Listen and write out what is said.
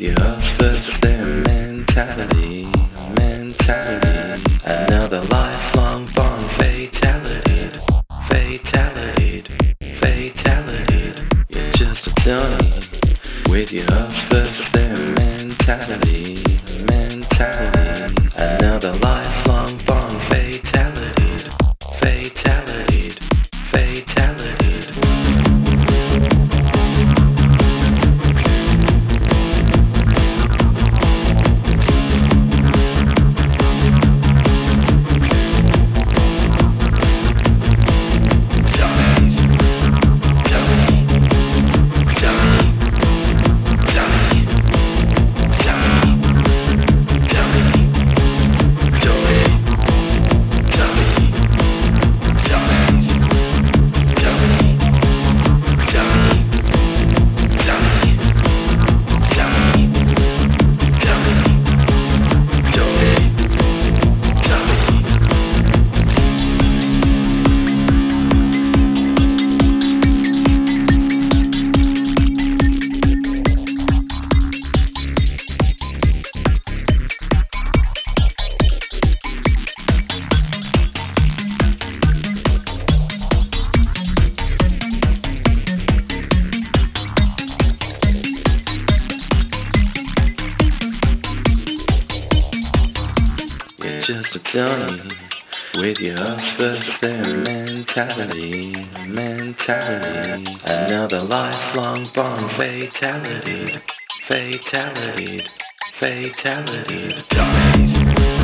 your first their mentality, mentality. Another lifelong bond, fatality, fatality, fatality. You're just a dummy with your first their mentality, mentality. You're just a dummy with your first their mentality, mentality. Another lifelong bond, fatality, fatality, fatality. Dummies,